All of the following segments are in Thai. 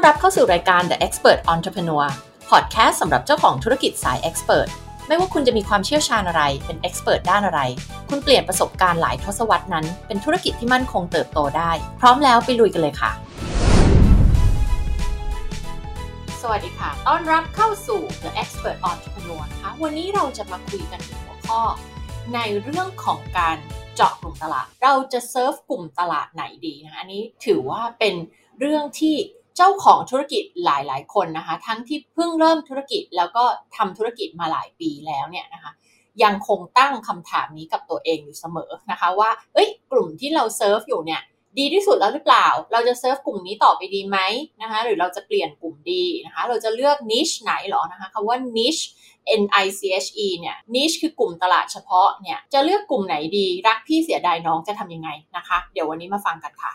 อนรับเข้าสู่รายการ The Expert Entrepreneur Podcast สำหรับเจ้าของธุรกิจสาย Expert ไม่ว่าคุณจะมีความเชี่ยวชาญอะไร เป็น Expert ด้านอะไร คุณเปลี่ยนประสบการณ์หลายทศวรรษนั้น เป็นธุรกิจที่มั่นคงเติบโตได้ พร้อมแล้วไปลุยกันเลยค่ะ สวัสดีค่ะ ต้อนรับเข้าสู่ The Expert Entrepreneur นะคะวันนี้เราจะมาคุยกันถึงหัวข้อ ในเรื่องของการเจาะกลุ่มตลาด เราจะเซิร์ฟกลุ่มตลาดไหนดีนะ อันนี้ถือว่าเป็นเรื่องที่ เจ้าของธุรกิจหลายๆ คนนะคะ ทั้งที่เพิ่งเริ่มธุรกิจแล้วก็ทำธุรกิจมาหลายปีแล้วเนี่ยนะคะยังคงตั้งคำถามนี้กับตัวเองอยู่เสมอนะคะว่าเอ้ยกลุ่มที่เราเซิร์ฟอยู่เนี่ยดีที่สุดแล้วหรือเปล่า เราจะเซิร์ฟกลุ่มนี้ต่อไปดีไหมนะคะหรือเราจะเปลี่ยนกลุ่มดีนะคะเราจะเลือกนิชไหนหรอนะคะคำว่านิช N I C H E เนี่ยนิชคือกลุ่มตลาดเฉพาะเนี่ยจะเลือกกลุ่มไหนดีรักพี่เสียดายน้องจะทำยังไงนะคะ เดี๋ยววันนี้มาฟังกันค่ะ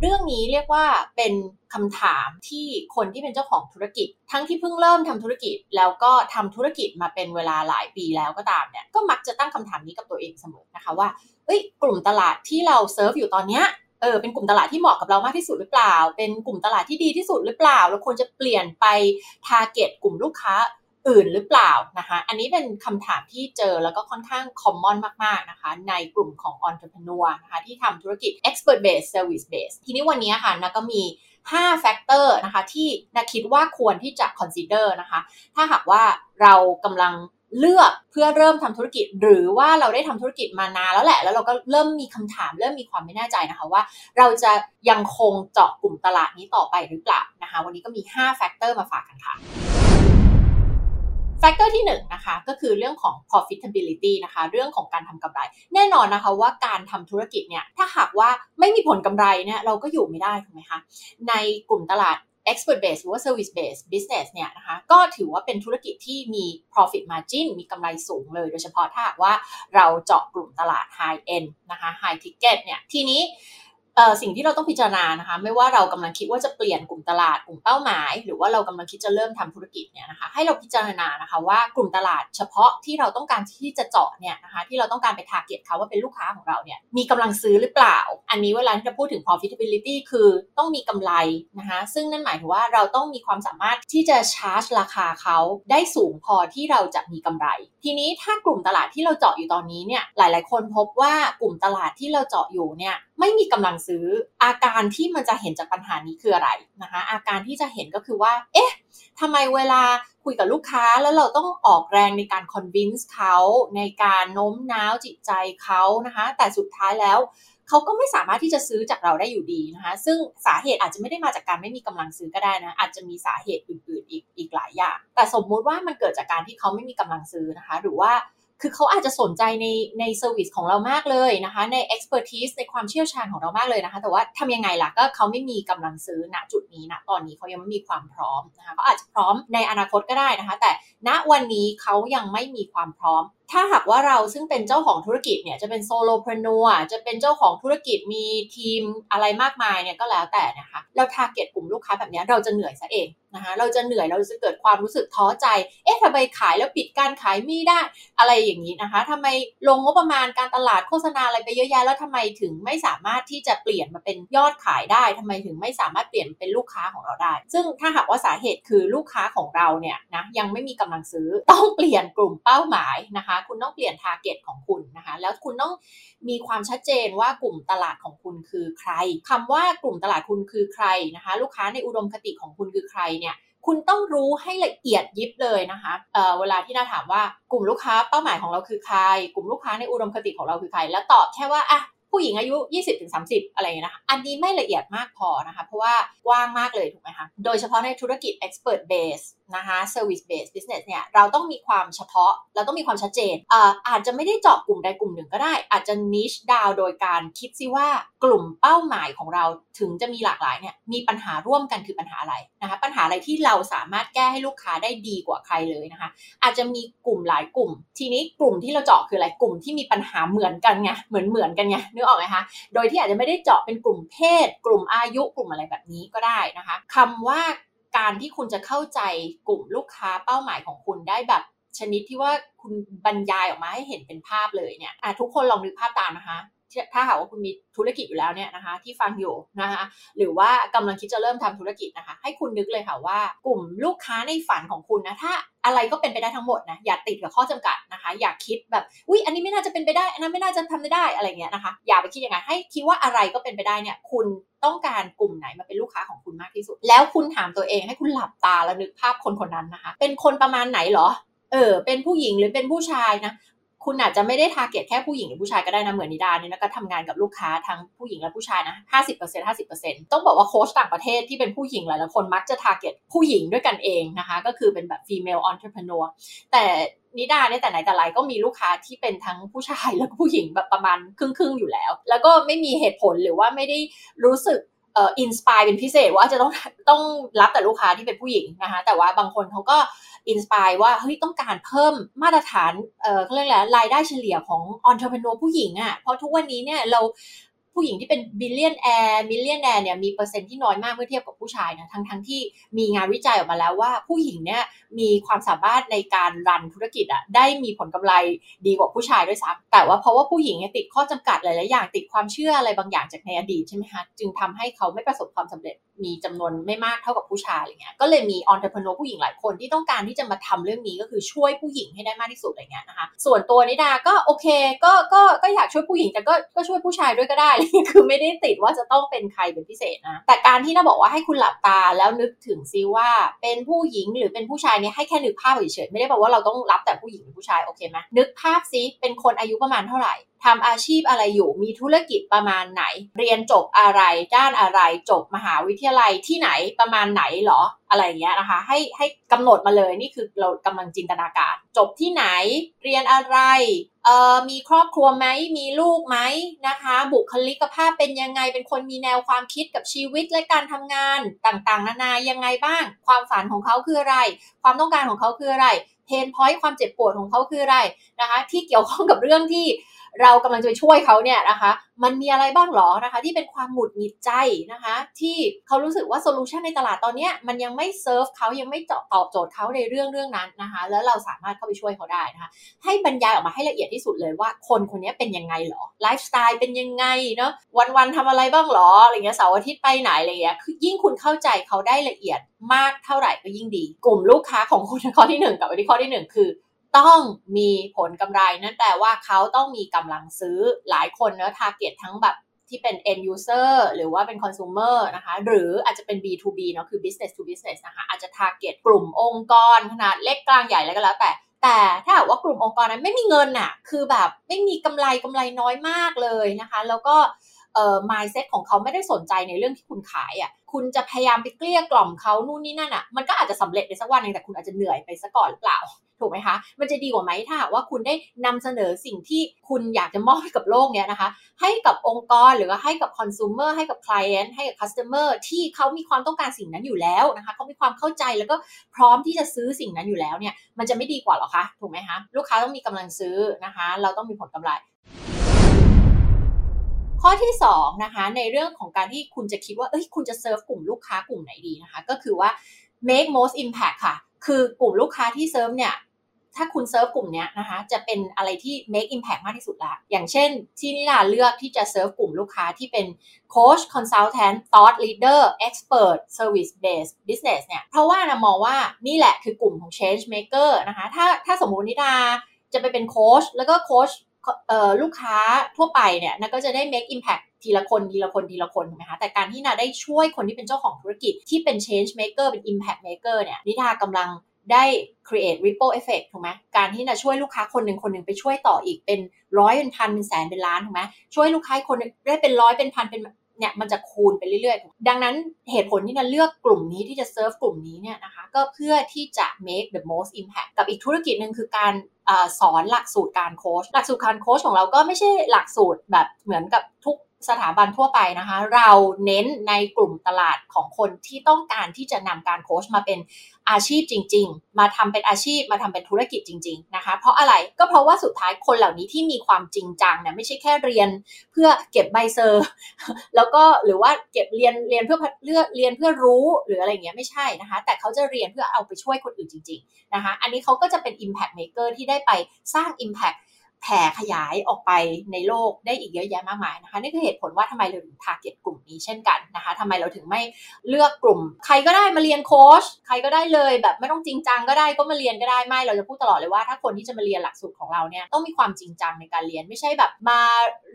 เรื่องนี้เรียกว่าเป็นคำถามที่คนที่เป็นเจ้าของธุรกิจ ทั้งที่เพิ่งเริ่มทำธุรกิจ แล้วก็ทำธุรกิจมาเป็นเวลาหลายปีแล้วก็ตามเนี่ยก็มักจะตั้งคำถามนี้กับตัวเองเสมอนะคะว่าเอ้ยกลุ่มตลาดที่เราเซิร์ฟอยู่ตอนเนี้ยเออเป็นกลุ่มตลาดที่เหมาะกับเรามากที่สุดหรือเปล่า เป็นกลุ่มตลาดที่ดีที่สุดหรือเปล่า เราควรจะเปลี่ยนไป target กลุ่มลูกค้า อื่นหรือเปล่านะคะ อันนี้เป็นคำถามที่เจอแล้วก็ค่อนข้างคอมมอนมากๆนะคะ ในกลุ่มของ entrepreneur นะคะที่ทำธุรกิจ expert based service based ทีนี้วันนี้ค่ะนะก็มี5 factor นะคะที่นาคิดว่าควรที่จะ consider นะคะ ถ้าหากว่าเรากำลังเลือกเพื่อเริ่มทำธุรกิจ หรือว่าเราได้ทำธุรกิจมานานแล้วแหละ แล้วเราก็เริ่มมีคำถาม เริ่มมีความไม่แน่ใจนะคะว่า เราจะยังคงเจาะกลุ่มตลาดนี้ต่อไปหรือเปล่านะคะ วันนี้ก็มี5 factor มาฝากกันค่ะ factor ที่1นะคะก็คือเรื่องของ profitability นะคะ เรื่องของการทำกำไร แน่นอนนะคะว่าการทำธุรกิจเนี่ยถ้าหากว่าไม่มีผลกำไรเนี่ยเราก็อยู่ไม่ได้ถูกไหมคะ ในกลุ่มตลาด expert base หรือว่า service base business เนี่ยนะคะก็ถือว่าเป็นธุรกิจที่มี profit margin มีกำไรสูงเลย โดยเฉพาะถ้าหากว่าเราเจาะกลุ่มตลาด high end นะคะ high ticket เนี่ยทีนี้ สิ่งที่เราต้องพิจารณานะคะ ไม่ว่าเรากำลังคิดว่าจะเปลี่ยนกลุ่มตลาดกลุ่มเป้าหมาย หรือว่าเรากำลังคิดจะเริ่มทำธุรกิจเนี่ยนะคะ ให้เราพิจารณานะคะว่ากลุ่มตลาดเฉพาะที่เราต้องการที่จะเจาะเนี่ยนะคะ ที่เราต้องการไป target เขาว่าเป็นลูกค้าของเราเนี่ยมีกำลังซื้อหรือเปล่า อันนี้เวลาที่จะพูดถึง profitability คือต้องมีกำไรนะคะ ซึ่งนั่นหมายถึงว่าเราต้องมีความสามารถที่จะชาร์จราคาเขาได้สูงพอที่เราจะมีกำไร ทีนี้ถ้ากลุ่มตลาดที่เราเจาะอยู่ตอนนี้เนี่ยหลาย ๆ คนพบว่ากลุ่มตลาดที่เราเจาะอยู่เนี่ย ไม่มีกำลังซื้ออาการที่มันจะเห็นจากปัญหานี้คืออะไรนะคะ อาการที่จะเห็นก็คือว่า เอ๊ะทำไมเวลาคุยกับลูกค้าแล้วเราต้องออกแรงในการ convince เขาในการโน้มน้าวจิตใจเขานะคะ แต่สุดท้ายแล้วเขาก็ไม่สามารถที่จะซื้อจากเราได้อยู่ดีนะคะ ซึ่งสาเหตุอาจจะไม่ได้มาจากการไม่มีกำลังซื้อก็ได้นะ อาจจะมีสาเหตุอื่นๆอีกอีกหลายอย่าง แต่สมมุติว่ามันเกิดจากการที่เขาไม่มีกำลังซื้อนะคะ หรือว่า คือเขาอาจจะสนใจในในเซอร์วิสของเรามากเลยนะคะ ใน expertise ในความเชี่ยวชาญของเรามากเลยนะคะ แต่ว่าทำยังไงล่ะก็เขาไม่มีกำลังซื้อณจุดนี้ณตอนนี้เขายังไม่มีความพร้อมนะคะเขาอาจจะพร้อมในอนาคตก็ได้นะคะ แต่ณวันนี้เขายังไม่มีความพร้อมถ้าหากว่าเราซึ่งเป็นเจ้าของธุรกิจเนี่ยจะเป็น solopreneur จะเป็นเจ้าของธุรกิจมีทีมอะไรมากมายเนี่ยก็แล้วแต่นะคะเรา target กลุ่มลูกค้าแบบนี้เราจะเหนื่อยซะเองนะคะเราจะเหนื่อยเราจะเกิดความรู้สึกท้อใจ เอ๊ะทำไมขายแล้วปิดการขายไม่ได้อะไรอย่างนี้นะคะทำไมลงงบประมาณการตลาดโฆษณาอะไรไปเยอะแยะแล้วทำไมถึงไม่สามารถที่จะเปลี่ยนมาเป็นยอดขายได้ทำไมถึงไม่สามารถเปลี่ยนเป็นลูกค้าของเราได้ ซึ่งถ้าหากว่าสาเหตุคือลูกค้าของเราเนี่ยนะยังไม่มีกำลังซื้อต้องเปลี่ยนกลุ่มเป้าหมายนะคะคุณต้องเปลี่ยน target ของคุณนะคะ แล้วคุณต้องมีความชัดเจนว่ากลุ่มตลาดของคุณคือใครคำว่ากลุ่มตลาดคุณคือใครนะคะ ลูกค้าในอุดมคติของคุณคือใครเนี่ยคุณต้องรู้ให้ละเอียดยิบเลยนะคะเเวลาที่น่าถามว่ากลุ่มลูกค้าเป้าหมายของเราคือใคร กลุ่มลูกค้าในอุดมคติของเราคือใคร แล้วตอบแค่ว่าอะผู้หญิงอายุ 20-30 อะไรนะคะ อันนี้ไม่ละเอียดมากพอนะคะ เพราะว่ากว้างมากเลยถูกไหมคะ โดยเฉพาะในธุรกิจ expert base นะคะ service based business เนี่ยเราต้องมีความเฉพาะ เราต้องมีความชัดเจนอ่าอาจจะไม่ได้เจาะกลุ่มใดกลุ่มหนึ่งก็ได้ อาจจะ niche down โดยการคิดซิว่ากลุ่มเป้าหมายของเราถึงจะมีหลากหลายเนี่ยมีปัญหาร่วมกันคือปัญหาอะไรนะคะปัญหาอะไรที่เราสามารถแก้ให้ลูกค้าได้ดีกว่าใครเลยนะคะอาจจะมีกลุ่มหลายกลุ่ม ทีนี้กลุ่มที่เราเจาะคืออะไรกลุ่มที่มีปัญหาเหมือนกันไงเหมือนเหมือนกันไงนึกออกไหมคะโดยที่อาจจะไม่ได้เจาะเป็นกลุ่มเพศ กลุ่มอายุกลุ่มอะไรแบบนี้ก็ได้นะคะคำว่า การที่คุณจะเข้าใจกลุ่มลูกค้าเป้าหมายของคุณได้แบบชนิดที่ว่าคุณบรรยายออกมาให้เห็นเป็นภาพเลยเนี่ยทุกคนลองนึกภาพตามนะคะ ถ้าหากว่าคุณมีธุรกิจอยู่แล้วเนี่ยนะคะ ที่ฟังอยู่นะคะหรือว่ากำลังคิดจะเริ่มทำธุรกิจนะคะ ให้คุณนึกเลยค่ะว่ากลุ่มลูกค้าในฝันของคุณนะถ้าอะไรก็เป็นไปได้ทั้งหมดนะอย่าติดกับข้อจำกัดนะคะ อย่าคิดแบบอุ้ยอันนี้ไม่น่าจะเป็นไปได้ อันนั้นไม่น่าจะทำได้อะไรเงี้ยนะคะ อย่าไปคิดอย่างนั้นให้คิดว่าอะไรก็เป็นไปได้เนี่ยคุณต้องการกลุ่มไหนมาเป็นลูกค้าของคุณมากที่สุด แล้วคุณถามตัวเองให้คุณหลับตาแล้วนึกภาพคนคนนั้นนะคะ เป็นคนประมาณไหนหรอเออเป็นผู้หญิงหรือเป็นผู้ชายนะ คุณอาจจะไม่ได้ target แค่ผู้หญิงหรือผู้ชายก็ได้นะเหมือนนิดาเนี่ยนะก็ทำงานกับลูกค้าทั้งผู้หญิงและผู้ชายนะห้าสิบเปอร์เซ็นต์ห้าสิบเปอร์เซ็นต์ต้องบอกว่าโค้ชต่างประเทศที่เป็นผู้หญิงหลายๆคนมักจะ target ผู้หญิงด้วยกันเองนะคะ ก็คือเป็นแบบ female entrepreneur แต่นิดาเนี่ยแต่ไหนแต่ไรก็มีลูกค้าที่เป็นทั้งผู้ชายแล้วก็ผู้หญิงแบบประมาณครึ่งๆอยู่แล้ว แล้วก็ไม่มีเหตุผลหรือว่าไม่ได้รู้สึกเอ่อ inspire เป็นพิเศษว่าจะต้องต้องรับแต่ลูกค้าที่เป็นผู้หญิงนะคะแต่ว่าบางคนเขาก็ inspire ว่าเฮ้ยต้องการเพิ่มมาตรฐานเอ่อเขาเรียกอะไรรายได้เฉลี่ยของ entrepreneur ผู้หญิงอะเพราะทุกวันนี้เนี่ยเราผู้หญิงที่เป็น billionaire millionaire เนี่ยมีเปอร์เซ็นต์ที่น้อยมากเมื่อเทียบกับผู้ชายนะทั้งทั้งที่มีงานวิจัยออกมาแล้วว่าผู้หญิงเนี่ยมีความสามารถในการ run ธุรกิจอะได้มีผลกำไรดีกว่าผู้ชายด้วยซ้ำแต่ว่าเพราะว่าผู้หญิงติดข้อจำกัดหลายๆอย่างติดความเชื่ออะไรบางอย่างจากในอดีตใช่ไหมคะจึงทำให้เขาไม่ประสบความสำเร็จ มีจำนวนไม่มากเท่ากับผู้ชายอะไรเงี้ย ก็เลยมีออนเทอร์เพโนผู้หญิงหลายคนที่ต้องการที่จะมาทำเรื่องนี้ก็คือช่วยผู้หญิงให้ได้มากที่สุดอะไรเงี้ยนะคะ ส่วนตัวนิดาก็โอเค ก็ก็ก็อยากช่วยผู้หญิงแต่ก็ก็ช่วยผู้ชายด้วยก็ได้ คือไม่ได้ติดว่าจะต้องเป็นใครเป็นพิเศษนะ แต่การที่น่าบอกว่าให้คุณหลับตาแล้วนึกถึงซิว่าเป็นผู้หญิงหรือเป็นผู้ชายเนี่ยให้แค่นึกภาพเฉยๆไม่ได้บอกว่าเราต้องรับแต่ผู้หญิงหรือผู้ชายโอเคไหมนึกภาพซิเป็นคนอายุประมาณเท่าไหร่ ทำอาชีพอะไรอยู่ มีธุรกิจประมาณไหน เรียนจบอะไร ด้านอะไร จบมหาวิทยาลัยที่ไหนประมาณไหนหรอ อะไรเงี้ยนะคะ ให้ให้กำหนดมาเลย นี่คือเรากำลังจินตนาการ จบที่ไหน เรียนอะไรเอ่อมีครอบครัวไหมมีลูกไหมนะคะ บุคลิกภาพเป็นยังไง เป็นคนมีแนวความคิดกับชีวิตและการทำงานต่างๆ นานายังไงบ้าง ความฝันของเขาคืออะไร ความต้องการของเขาคืออะไรเพนพอยต์ความเจ็บปวดของเขาคืออะไรนะคะ ที่เกี่ยวข้องกับเรื่องที่ เรากำลังจะไปช่วยเขาเนี่ยนะคะ มันมีอะไรบ้างหรอนะคะ ที่เป็นความหงุดหงิดใจนะคะ ที่เขารู้สึกว่า solution ในตลาดตอนนี้มันยังไม่เซิร์ฟเขายังไม่ตอบโจทย์เขาในเรื่องเรื่องนั้นนะคะ แล้วเราสามารถเข้าไปช่วยเขาได้นะคะ ให้บรรยายออกมาให้ละเอียดที่สุดเลยว่าคนคนนี้เป็นยังไงหรอไลฟ์สไตล์เป็นยังไงเนาะวันๆทำอะไรบ้างหรออะไรเงี้ยเสาร์อาทิตย์ไปไหนอะไรเงี้ยคือยิ่งคุณเข้าใจเขาได้ละเอียดมากเท่าไหร่ก็ยิ่งดี กลุ่มลูกค้าของคุณข้อที่ 1 กับอันที่ข้อที่ 1 คือ ต้องมีผลกำไร นั่นแปลว่าเขาต้องมีกำลังซื้อหลายคนเนะทาร์เก็ตทั้งแบบที่เป็น end user หรือว่าเป็น consumer นะคะ หรืออาจจะเป็น B2B เนาะคือ business to business นะคะ อาจจะ target กลุ่มองค์กรขนาดเล็กกลางใหญ่อะไรก็แล้วแต่ แต่ถ้าหากว่ากลุ่มองค์กรนั้นไม่มีเงินอะคือแบบไม่มีกำไรกำไรน้อยมากเลยนะคะ แล้วก็เอ่อ mindset ของเขาไม่ได้สนใจในเรื่องที่คุณขายอะ่ะ คุณจะพยายามไปเกลี้ยกล่อมเขานู่นนี่นั่นอะ่ะ มันก็อาจจะสำเร็จในสักวันหนึ่งแต่คุณอาจจะเหนื่อยไปซะก่อนหรือเปล่า ถูกไหมคะ มันจะดีกว่าไหมถ้าว่าคุณได้นำเสนอสิ่งที่คุณอยากจะมอบให้กับโลกเนี้ยนะคะ ให้กับองค์กรหรือว่าให้กับคอน sumer ให้กับ client ให้กับ customer ที่เขามีความต้องการสิ่งนั้นอยู่แล้วนะคะเขามีความเข้าใจแล้วก็พร้อมที่จะซื้อสิ่งนั้นอยู่แล้วเนี่ย มันจะไม่ดีกว่าหรอคะ ถูกไหมคะ ลูกค้าต้องมีกำลังซื้อนะคะ เราต้องมีผลกำไรข้อที่2นะคะในเรื่องของการที่คุณจะคิดว่าเอ้ยคุณจะเซิร์ฟกลุ่มลูกค้ากลุ่มไหนดีนะคะ ก็คือว่า make most impact ค่ะ คือกลุ่มลูกค้าที่เซิร์ฟเนี่ย ถ้าคุณเซิร์ฟกลุ่มนี้นะคะ จะเป็นอะไรที่ make impact มากที่สุดละ อย่างเช่น ที่นิดาเลือกที่จะเซิร์ฟกลุ่มลูกค้าที่เป็น coach consultant thought leader expert service based business เนี่ย เพราะว่านิดามองว่านี่แหละคือกลุ่มของ change maker นะคะ ถ้าถ้าสมมุตินิดาจะไปเป็นโค้ชแล้วก็โค้ชลูกค้าทั่วไปเนี่ยนะก็จะได้ make impact ทีละคนทีละคนทีละคนถูกไหมคะแต่การที่นิดาได้ช่วยคนที่เป็นเจ้าของธุรกิจที่เป็น change maker เป็น impact maker เนี่ยนิดากำลัง ได้ create ripple effect ถูกไหมการที่นาช่วยลูกค้าคนหนึ่งคนหนึ่งไปช่วยต่ออีกเป็นร้อยเป็นพันเป็นแสนเป็นล้านถูกไหมช่วยลูกค้าคนได้เป็นร้อยเป็นพันเป็นเนี่ยมันจะคูณไปเรื่อยๆ ดังนั้นเหตุผลที่นันเลือกกลุ่มนี้ที่จะเซิร์ฟกลุ่มนี้เนี่ยนะคะก็เพื่อที่จะ make the most impact กับอีกธุรกิจหนึ่งคือการอสอนหลักสูตรการโค้ชหลักสูตรการโค้ชของเราก็ไม่ใช่หลักสูตรแบบเหมือนกับทุก สถาบันทั่วไปนะคะ เราเน้นในกลุ่มตลาดของคนที่ต้องการที่จะนำการโค้ชมาเป็นอาชีพจริง ๆ มาทำเป็นอาชีพมาทำเป็นธุรกิจจริง ๆ นะคะ เพราะอะไรก็เพราะว่าสุดท้ายคนเหล่านี้ที่มีความจริงจังเนี่ยไม่ใช่แค่เรียนเพื่อเก็บใบ cer แล้วก็หรือว่าเก็บเรียนเรียนเพื่อเลือกเรียนเพื่อรู้หรืออะไรเงี้ยไม่ใช่นะคะ แต่เขาจะเรียนเพื่อเอาไปช่วยคนอื่นจริง ๆ นะคะ อันนี้เขาก็จะเป็น impact maker ที่ได้ไปสร้าง impact แผ่ขยายออกไปในโลกได้อีกเยอะแยะมากมายนะคะนี่คือเหตุผลว่าทำไมเราถึง target กลุ่มนี้เช่นกันนะคะทำไมเราถึงไม่เลือกกลุ่ม ใครก็ได้มาเรียนโค้ชใครก็ได้เลยแบบไม่ต้องจริงจังก็ได้ก็มาเรียนก็ได้ไม่เราจะพูดตลอดเลยว่าถ้าคนที่จะมาเรียนหลักสูตรของเราเนี่ยต้องมีความจริงจังในการเรียนไม่ใช่แบบมา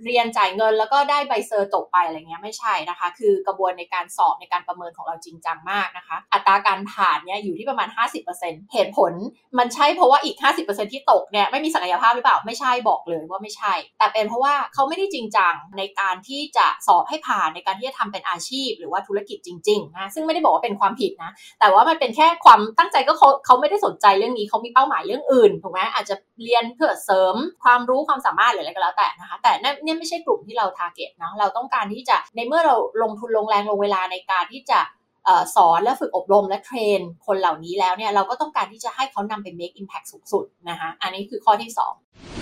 เรียนจ่ายเงิน แล้วก็ได้ใบเซอร์จบไปอะไรเงี้ยไม่ใช่นะคะ คือกระบวนในการสอบในการประเมินของเราจริงจังมากนะคะ อัตราการผ่านเนี่ยอยู่ที่ประมาณ 50%เหตุผลมันใช่เพราะว่าอีก 50%ที่ตกเนี่ยไม่มีศักยภาพหรือเปล่าไม่ใช่บอกเลยว่าไม่ใช่ แต่เป็นเพราะว่าเขาไม่ได้จริงจังในการที่จะสอบให้ผ่านในการที่จะทำเป็นอาชีพ หรือว่าธุรกิจจริงๆนะซึ่งไม่ได้บอกว่าเป็นความผิดนะ แต่ว่ามันเป็นแค่ความตั้งใจก็เขาเขาไม่ได้สนใจเรื่องนี้เขามีเป้าหมายเรื่องอื่นถูกไหมอาจจะเรียนเพื่อเสริมความรู้ความสามารถหรืออะไรก็แล้วแต่นะคะ แต่นี่ไม่ใช่กลุ่มที่เราทาร์เก็ตนะเราต้องการที่จะในเมื่อเราลงทุนลงแรงลงเวลาในการที่จะสอนและฝึกอบรมและเทรน คนเหล่านี้แล้วเนี่ยเราก็ต้องการที่จะให้เขานำไป make impact สูงสุดนะคะอันนี้คือข้อที่ 2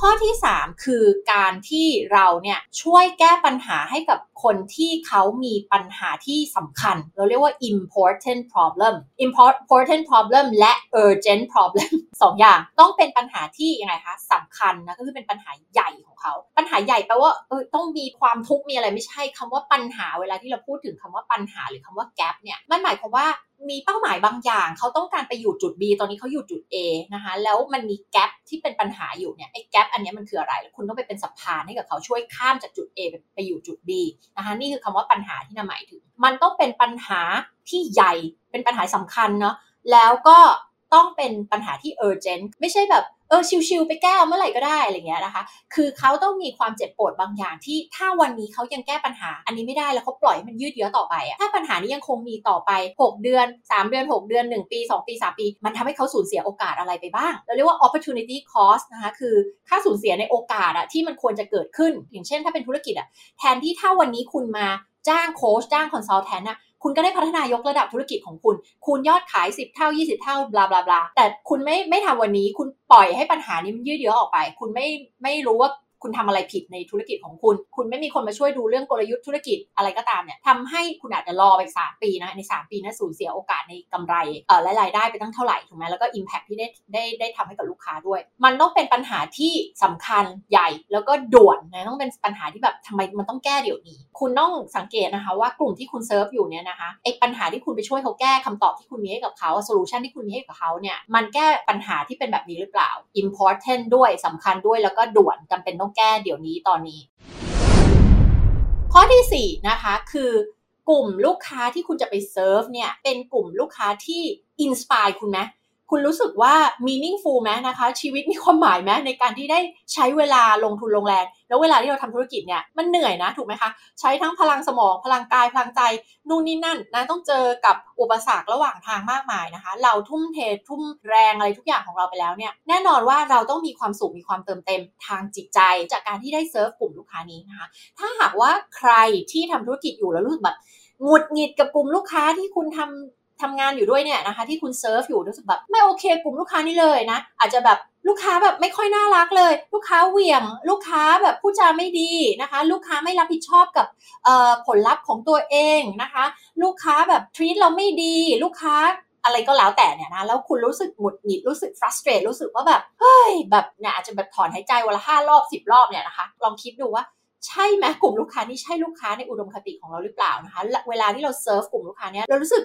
ข้อที่ 3 คือการที่เราเนี่ยช่วยแก้ปัญหาให้กับคนที่เขามีปัญหาที่สำคัญ เราเรียกว่า important problem important problem และ urgent problem สองอย่างต้องเป็นปัญหาที่ยังไงคะสำคัญนะก็คือเป็นปัญหาใหญ่ของเขา ปัญหาใหญ่แปลว่าเออต้องมีความทุกข์มีอะไรไม่ใช่คำว่าปัญหาเวลาที่เราพูดถึงคำว่าปัญหาหรือคำว่า gap เนี่ยมันหมายความว่ามีเป้าหมายบางอย่าง เขาต้องการไปอยู่จุด B ตอนนี้เขาอยู่จุด A นะคะแล้วมันมีแกลบที่เป็นปัญหาอยู่เนี่ยไอ้แกลบอันนี้มันคืออะไร คุณต้องไปเป็นสะพานให้กับเขาช่วยข้ามจากจุด A ไปอยู่จุด B นะคะนี่คือคำว่าปัญหาที่นหมายถึง มันต้องเป็นปัญหาที่ใหญ่เป็นปัญหาสำคัญเนาะแล้วก็ต้องเป็นปัญหาที่ urgent ไม่ใช่แบบ เออชิวๆไปแก้เมื่อไหร่ก็ได้อะไรเงี้ยนะคะ คือเขาต้องมีความเจ็บปวดบางอย่างที่ถ้าวันนี้เขายังแก้ปัญหา อันนี้ไม่ได้แล้วเขาปล่อยให้มันยืดเยื้อต่อไปอะถ้าปัญหานี้ยังคงมีต่อไป 6 เดือน 3 เดือน 6 เดือน 1 ปี 2 ปี 3 ปี มันทำให้เขาสูญเสียโอกาสอะไรไปบ้าง เราเรียกว่า opportunity cost นะคะคือค่าสูญเสียในโอกาสอะที่มันควรจะเกิดขึ้น อย่างเช่น ถ้าเป็นธุรกิจอะแทนที่ถ้าวันนี้คุณมาจ้างโค้ชจ้างคอนซัลแทนอะ คุณก็ได้พัฒนายกระดับธุรกิจของคุณ คุณยอดขาย 10 เท่า 20 เท่าบลาบลาบลาแต่คุณไม่ไม่ทำวันนี้ คุณปล่อยให้ปัญหานี้มันยืดเยื้อออกไป คุณไม่ไม่รู้ว่า คุณทำอะไรผิดในธุรกิจของคุณ คุณไม่มีคนมาช่วยดูเรื่องกลยุทธ์ธุรกิจอะไรก็ตามเนี่ยทำให้คุณอาจจะรอไปสามปีนะใน 3 ปีนะสูญเสียโอกาสในกำไรเอ่อและรายได้ไปตั้งเท่าไหร่ถูกไหมแล้วก็ Impact ที่ได้ได้ได้ทำให้กับลูกค้าด้วย มันต้องเป็นปัญหาที่สำคัญใหญ่แล้วก็ด่วนนะต้องเป็นปัญหาที่แบบทำไมมันต้องแก้เดี๋ยวนี้ คุณต้องสังเกตนะคะว่ากลุ่มที่คุณเซิร์ฟอยู่เนี่ยนะคะไอ้ปัญหาที่คุณไปช่วยเขาแก้คำตอบที่คุณมีให้กับเขา solution ที่คุณมีให้กับเขาเนี่ยมันแก้ปัญหาที่เป็นแบบนี้หรือเปล่า important ด้วยสำคัญด้วยแล้วก็ด่วนจำเป็นต้องแก้เดี๋ยวนี้ตอนนี้ ข้อที่4นะคะคือกลุ่มลูกค้าที่คุณจะไปเซิร์ฟเนี่ยเป็นกลุ่มลูกค้าที่inspire คุณไหม คุณรู้สึกว่า meaningful ไหมนะคะ ชีวิตมีความหมายไหมในการที่ได้ใช้เวลาลงทุนลงแรงแล้วเวลาที่เราทำธุรกิจเนี่ยมันเหนื่อยนะถูกไหมคะ ใช้ทั้งพลังสมองพลังกายพลังใจนู่นนี่นั่นนะต้องเจอกับอุปสรรคระหว่างทางมากมายนะคะ เราทุ่มเททุ่มแรงอะไรทุกอย่างของเราไปแล้วเนี่ยแน่นอนว่าเราต้องมีความสุขมีความเติมเต็มทางจิตใจ จากการที่ได้เซิร์ฟกลุ่มลูกค้านี้นะคะถ้าหากว่าใครที่ทำธุรกิจอยู่แล้วรู้สึกแบบหงุดหงิดกับกลุ่มลูกค้าที่คุณทำ ทำงานอยู่ด้วยเนี่ยนะคะ ที่คุณเซิร์ฟอยู่รู้สึกแบบไม่โอเค กลุ่มลูกค้านี่เลยนะ อาจจะแบบลูกค้าแบบไม่ค่อยน่ารักเลย ลูกค้าเหวี่ยง ลูกค้าแบบพูดจาไม่ดีนะคะ ลูกค้าไม่รับผิดชอบกับผลลัพธ์ของตัวเองนะคะ ลูกค้าแบบทรีตเราไม่ดี ลูกค้าอะไรก็แล้วแต่เนี่ยนะ แล้วคุณรู้สึกหงุดหงิด รู้สึกฟรัสเตรตรู้สึกว่าแบบ เฮ้ย แบบเนี่ยอาจจะแบบถอนหายใจวันละห้ารอบสิบรอบเนี่ยนะคะ ลองคิดดูว่า ใช่ไหมกลุ่มลูกค้านี่ใช่ลูกค้าในอุดมคติของเราหรือเปล่านะคะ เวลาที่เราเซิร์ฟกลุ่มลูกค้านี้เรารู้สึก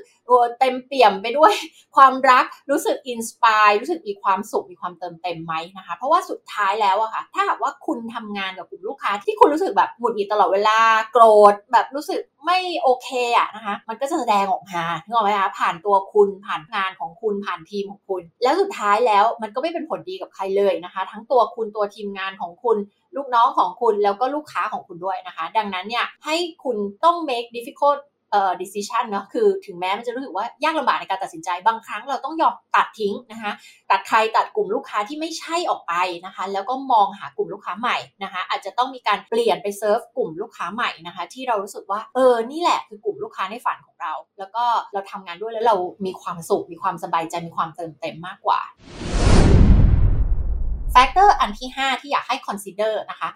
เต็มเปี่ยมไปด้วยความรักรู้สึก inspire รู้สึกมีความสุขมีความเติมเต็มไหมนะคะ เพราะว่าสุดท้ายแล้วอะค่ะ ถ้าหากว่าคุณทำงานกับกลุ่มลูกค้าที่คุณรู้สึกแบบหงุดหงิดตลอดเวลาโกรธแบบรู้สึกไม่โอเคอะนะคะ มันก็จะแสดงออกมาถึงออกไหมคะผ่านตัวคุณผ่านงานของคุณผ่านทีมของคุณ แล้วสุดท้ายแล้วมันก็ไม่เป็นผลดีกับใครเลยนะคะ ทั้งตัวคุณตัวทีมงานของคุณ ลูกน้องของคุณแล้วก็ลูกค้าของคุณด้วยนะคะ ดังนั้นเนี่ยให้คุณต้อง make difficult เอ่อ decision เนาะคือถึงแม้มันจะรู้สึกว่ายากลำบากในการตัดสินใจ บางครั้งเราต้องยอมตัดทิ้งนะคะตัดใครตัดกลุ่มลูกค้าที่ไม่ใช่ออกไปนะคะ แล้วก็มองหากลุ่มลูกค้าใหม่นะคะอาจจะต้องมีการเปลี่ยนไปเซิร์ฟกลุ่มลูกค้าใหม่นะคะ ที่เรารู้สึกว่าเออนี่แหละคือกลุ่มลูกค้าในฝันของเรา แล้วก็เราทำงานด้วยแล้วเรามีความสุขมีความสบายใจมีความเติมเต็มมากกว่า factor อันที่ 5 ที่อยากให้ consider นะคะ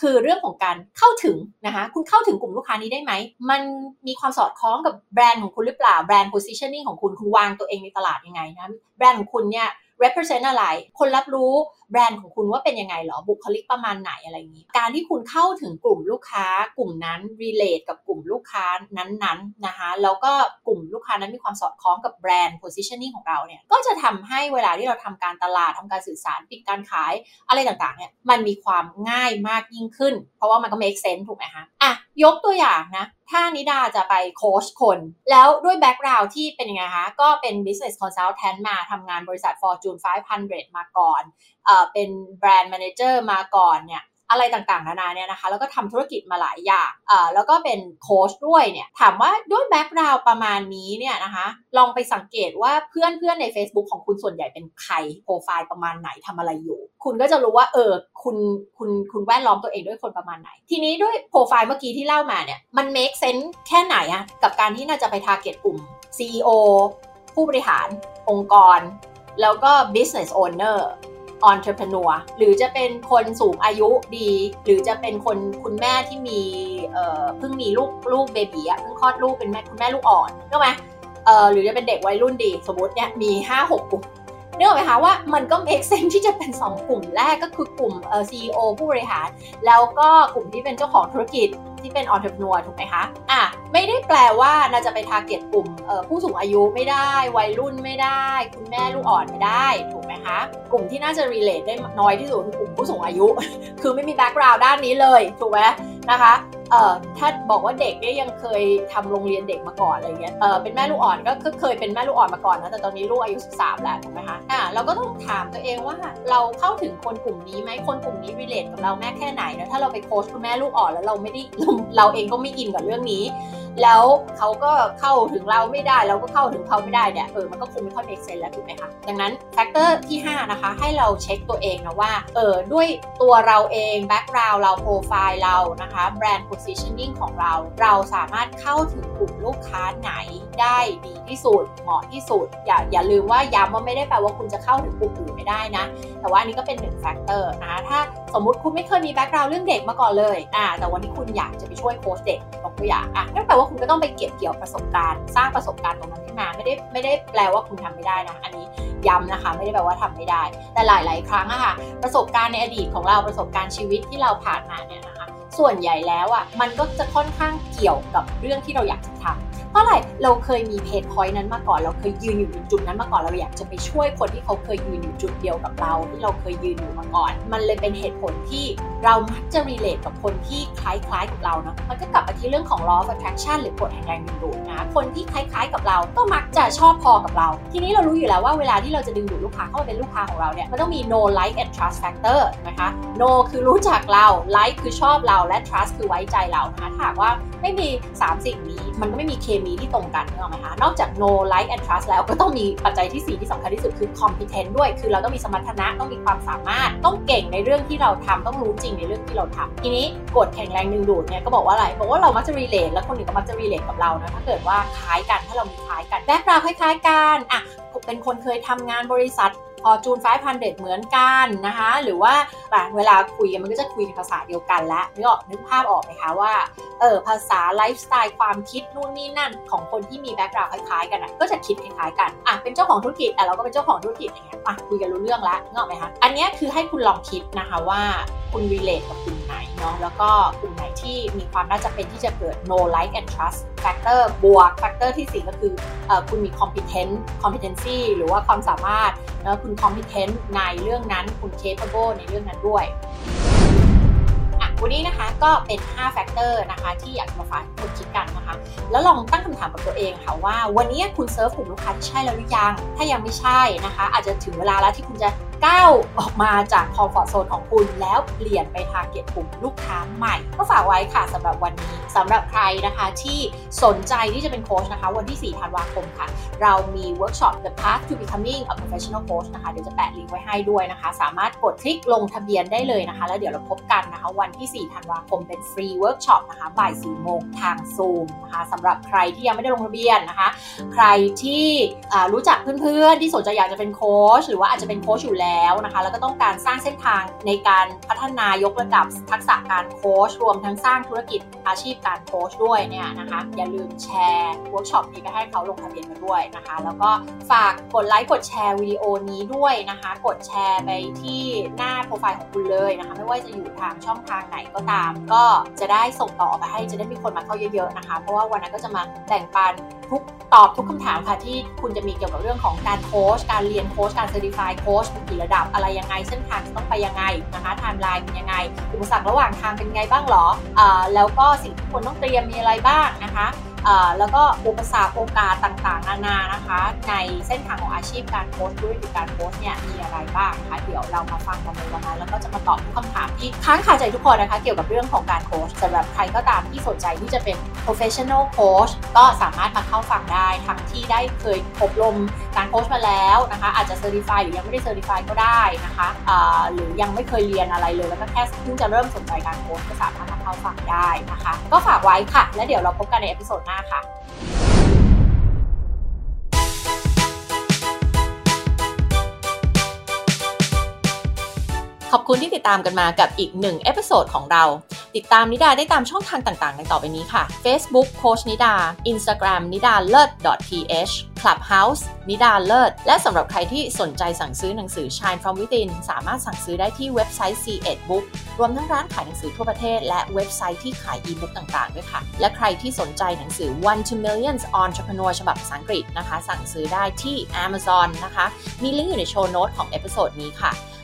คือเรื่องของการเข้าถึงนะคะ คุณเข้าถึงกลุ่มลูกค้านี้ได้ไหม มันมีความสอดคล้องกับแบรนด์ของคุณหรือเปล่า brand positioning ของคุณ คุณวางตัวเองในตลาดยังไงนะ แบรนด์ของคุณเนี่ย represent อะไร คนรับรู้แบรนด์ของคุณว่าเป็นยังไงหรอ บุคลิกประมาณไหนอะไรอย่างนี้ การที่คุณเข้าถึงกลุ่มลูกค้ากลุ่มนั้น relate กับกลุ่มลูกค้านั้นๆนะคะ แล้วก็กลุ่มลูกค้านั้นมีความสอดคล้องกับแบรนด์ positioning ของเราเนี่ย ก็จะทำให้เวลาที่เราทำการตลาดทำการสื่อสารปิดการขายอะไรต่างๆเนี่ย มันมีความง่ายมากยิ่งขึ้น เพราะว่ามันก็ make sense ถูกไหมคะอะยกตัวอย่างนะ ถ้านิดาจะไปโค้ชคน แล้วด้วย background ที่เป็นยังไงคะก็เป็น business consultant มาทำงานบริษัท Fortune 500 มาก่อนเอ่อเป็นแบรนด์ manager มาก่อนเนี่ย อะไรต่างๆ นานาเนี่ยนะคะ แล้วก็ทำธุรกิจมาหลายอย่างอ่าแล้วก็เป็นโค้ชด้วยเนี่ย ถามว่าด้วย background ประมาณนี้เนี่ยนะคะ ลองไปสังเกตว่าเพื่อนเพื่อนใน Facebook ของคุณส่วนใหญ่เป็นใครโปรไฟล์ประมาณไหนทำอะไรอยู่ คุณก็จะรู้ว่าเออคุณคุณคุณแวดล้อมตัวเองด้วยคนประมาณไหน ทีนี้ด้วยโปรไฟล์เมื่อกี้ที่เล่ามาเนี่ยมัน make sense แค่ไหนอะกับการที่น่าจะไป target กลุ่ม CEO ผู้บริหารองค์กร แล้วก็ business owner entrepreneur หรือจะเป็นคนสูงอายุดี หรือจะเป็นคนคุณแม่ที่มีเอ่อเพิ่งมีลูกลูกเบบีอะเพิ่งคลอดลูกเป็นแม่คุณแม่ลูกอ่อนรู้ไหมเอ่อหรือจะเป็นเด็กวัยรุ่นดี สมมติเนี่ยมี 5 6กลุ่มเนื่องไหมคะว่ามันก็ make sense ที่จะเป็น 2 กลุ่มแรกก็คือกลุ่มเอ่อ CEO ผู้บริหาร แล้วก็กลุ่มที่เป็นเจ้าของธุรกิจ ที่เป็น entrepreneur ถูกไหมคะอะไม่ได้แปลว่าเราจะไป target กลุ่มผู้สูงอายุไม่ได้ วัยรุ่นไม่ได้ คุณแม่ลูกอ่อนไม่ได้ถูกไหมคะ กลุ่มที่น่าจะ relate ได้น้อยที่สุดคือกลุ่มผู้สูงอายุ คือไม่มี background ด้านนี้เลยถูกไหมนะคะเอ่อถ้าบอกว่าเด็กเนี่ยยังเคยทำโรงเรียนเด็กมาก่อนอะไรเงี้ยเออเป็นแม่ลูกอ่อนก็เคยเป็นแม่ลูกอ่อนมาก่อนนะแต่ตอนนี้ลูกอายุ 13 แล้วถูกไหมคะอ่าเราก็ต้องถามตัวเองว่าเราเข้าถึงคนกลุ่มนี้ไหมคนกลุ่มนี้ relate กับเรามากแค่ไหนนะถ้าเราไปโค้ชคุณแม่ลูกอ่อนแล้วเราไม่ได้เราเองก็ไม่อินกับเรื่องนี้แล้วเขาก็เข้าถึงเราไม่ได้ เราก็เข้าถึงเขาไม่ได้เนี่ยเออมันก็คงไม่ค่อย make sense แล้วถูกไหมคะดังนั้น factor ที่ 5 นะคะ ให้เราเช็คตัวเองนะว่าเออด้วยตัวเราเอง background เราโปรไฟล์เรานะคะแบรนด์ positioning ของเรา เราสามารถเข้าถึงกลุ่มลูกค้าไหนได้ดีที่สุดเหมาะที่สุด อย่าอย่าลืมว่าย้ำว่าไม่ได้แปลว่าคุณจะเข้าถึงกลุ่มอื่นไม่ได้นะ แต่ว่าอันนี้ก็เป็นหนึ่ง factor นะคะถ้าสมมุติคุณไม่เคยมี background เรื่องเด็กมาก่อนเลยอ่าแต่วันนี้คุณอยากจะไปช่วยโค้ชเด็กยกตัวอย่างอะนั่นแปลว่าคุณก็ต้องไปเก็บเกี่ยวประสบการณ์ สร้างประสบการณ์ตรงนั้นขึ้นมาไม่ได้ไม่ได้แปลว่าคุณทำไม่ได้นะอันนี้ย้ำนะคะ ไม่ได้แปลว่าทำไม่ได้ แต่หลาย ๆ ครั้งอะค่ะประสบการณ์ในอดีตของเราประสบการณ์ชีวิตที่เราผ่านมาเนี่ยนะคะ ส่วนใหญ่แล้วอะมันก็จะค่อนข้างเกี่ยวกับเรื่องที่เราอยากจะทำ เพราะอะไรเราเคยมีเพนพอยต์นั้นมาก่อน เราเคยยืนอยู่ในจุดนั้นมาก่อนเราอยากจะไปช่วยคนที่เขาเคยยืนอยู่จุดเดียวกับเราที่เราเคยยืนอยู่มาก่อน มันเลยเป็นเหตุผลที่เรามักจะ relate กับคนที่คล้ายๆกับเราเนาะมันก็กลับมาที่เรื่องของ law of attraction หรือกฎแห่งแรงดึงดูดนะคนที่คล้ายๆกับเราก็มักจะชอบพอกับเรา ทีนี้เรารู้อยู่แล้วว่าเวลาที่เราจะดึงดูดลูกค้าเข้ามาเป็นลูกค้าของเราเนี่ยมันต้องมี no like and trust factor นะคะ no คือรู้จักเรา like คือชอบเราและ trust คือไว้ใจเรานะถ้าว่าไม่มี 3 สิ่งนี้ มันก็ไม่มีเคมที่ตรงกันนึกออกไหมคะ นอกจาก no like and trust แล้วก็ต้องมีปัจจัยที่ 4 ที่สำคัญที่สุดคือ competent ด้วย คือเราต้องมีสมรรถนะ ต้องมีความสามารถ ต้องเก่งในเรื่องที่เราทำต้องรู้จริงในเรื่องที่เราทำทีนี้กฎแข็งแรงดึงดูดเนี่ยก็บอกว่าอะไร บอกว่าเรามักจะ relate แล้วคนอื่นก็มักจะ relate กับเรานะ ถ้าเกิดว่าคล้ายกัน ถ้าเรามีคล้ายกัน แบ็คกราวคล้ายๆกัน อะ เป็นคนเคยทำงานบริษัท Fortune 500 เหมือนกันนะคะหรือว่าเวลาคุยกันมันก็จะคุยในภาษาเดียวกันและนึกออกนึกภาพออกไหมคะว่าเออภาษาไลฟ์สไตล์ความคิดนู่นนี่นั่นของคนที่มี background คล้ายๆกันอะก็จะคิดคล้ายๆกันอะเป็นเจ้าของธุรกิจอะเราก็เป็นเจ้าของธุรกิจอย่างเงี้ยอะคุยกันรู้เรื่องแล้วนึกออกไหมคะอันนี้คือให้คุณลองคิดนะคะว่าคุณ relate กับกลุ่มไหน เนาะแล้วก็กลุ่มไหนที่มีความน่าจะเป็นที่จะเกิด know like and trust factor บวก factor ที่ 4 ก็คืออคุณมี competent competency หรือว่าความสามารถแล้วคุณ competent ในเรื่องนั้นคุณ capable ในเรื่องนั้นด้วยวันนี้นะคะก็เป็น 5 factor นะคะที่อยากมาฝากคุณคิดกันนะคะ แล้วลองตั้งคำถามกับตัวเองค่ะว่า วันนี้คุณเซิร์ฟกลุ่มลูกค้าที่ใช่แล้วหรือยัง ถ้ายังไม่ใช่นะคะ อาจจะถึงเวลาแล้วที่คุณจะ ก้าวออกมาจาก comfort zone ของคุณ แล้วเปลี่ยนไป target กลุ่มลูกค้าใหม่ ก็ฝากไว้ค่ะสำหรับวันนี้สำหรับใครนะคะที่สนใจที่จะเป็นโค้ชนะคะ วันที่ 4 ธันวาคมค่ะ เรามีเวิร์กช็อป The Path to Becoming a Professional Coach นะคะ เดี๋ยวจะแปะลิงก์ไว้ให้ด้วยนะคะ สามารถกดคลิกลงทะเบียนได้เลยนะคะ แล้วเดี๋ยวเราพบกันนะคะ วันที่ 4 ธันวาคมเป็นฟรีเวิร์กช็อปนะคะบ่าย4โมงทางซูมนะคะสำหรับใครที่ยังไม่ได้ลงทะเบียนนะคะ ใครที่รู้จักเพื่อนๆที่สนใจอยากจะเป็นโค้ชหรือว่าอาจจะเป็นโค้ชอยู่แล้แล้วนะคะ แล้วก็ต้องการสร้างเส้นทางในการพัฒนายกระดับทักษะการโค้ชรวมทั้งสร้างธุรกิจอาชีพการโค้ชด้วยเนี่ยนะคะ อย่าลืมแชร์เวิร์กช็อปนี้ไปให้เขาลงทะเบียนกันด้วยนะคะ แล้วก็ฝากกดไลค์กดแชร์วิดีโอนี้ด้วยนะคะ กดแชร์ไปที่หน้าโปรไฟล์ของคุณเลยนะคะ ไม่ว่าจะอยู่ทางช่องทางไหนก็ตาม ก็จะได้ส่งต่อไปให้จะได้มีคนมาเข้าเยอะๆนะคะ เพราะว่าวันนั้นก็จะมาแบ่งปันทุกตอบทุกคำถามค่ะที่คุณจะมีเกี่ยวกับเรื่องของการโค้ชการเรียนโค้ชการ certify โค้ชมีกี่ระดับอะไรยังไงเส้นทางจะต้องไปยังไงนะคะไทม์ไลน์เป็นยังไง อุปสรรคระหว่างทางเป็นไงบ้างหรออแล้วก็สิ่งที่ควรต้องเตรียมมีอะไรบ้างนะคะ แล้วก็อุปสรรคโอกาสต่างๆ นานานะคะ ในเส้นทางของอาชีพการโค้ชด้วยหรือการโค้ชเนี่ยมีอะไรบ้างคะเดี๋ยวเรามาฟังกันในวันนั้นแล้วก็จะมาตอบทุกคำถามที่ค้างคาใจทุกคนนะคะ เกี่ยวกับเรื่องของการโค้ชสำหรับใครก็ตามที่สนใจที่จะเป็น professional coach ก็สามารถมาเข้าฟังได้ทั้งที่ได้เคยอบรมการโค้ชมาแล้วนะคะ อาจจะ certify หรือยังไม่ได้ certify ก็ได้นะคะหรือยังไม่เคยเรียนอะไรเลยแล้วก็แค่เพิ่งจะเริ่มสนใจการโค้ชก็สามารถมาเข้าฟังได้นะคะ ก็ฝากไว้ค่ะ และเดี๋ยวเราพบกันใน episode หน้าค่ะขอบคุณที่ติดตามกันมากับอีกหนึ่ง episode ของเรา ติดตามนิดาได้ตามช่องทางต่างๆในต่อไปนี้ค่ะ Facebook โค้ชนิดา Instagram นิดาเลิศ .th Clubhouse นิดาเลิศ และสำหรับใครที่สนใจสั่งซื้อหนังสือ Shine from Within สามารถสั่งซื้อได้ที่เว็บไซต์ SE-ED Book รวมทั้งร้านขายหนังสือทั่วประเทศ และเว็บไซต์ที่ขายอีบุ๊กต่างๆด้วยค่ะ และใครที่สนใจหนังสือ One to Millions Entrepreneur ฉบับภาษาอังกฤษนะคะ สั่งซื้อได้ที่ Amazon นะคะ มีลิงก์อยู่ใน show note ของ episode นี้ค่ะ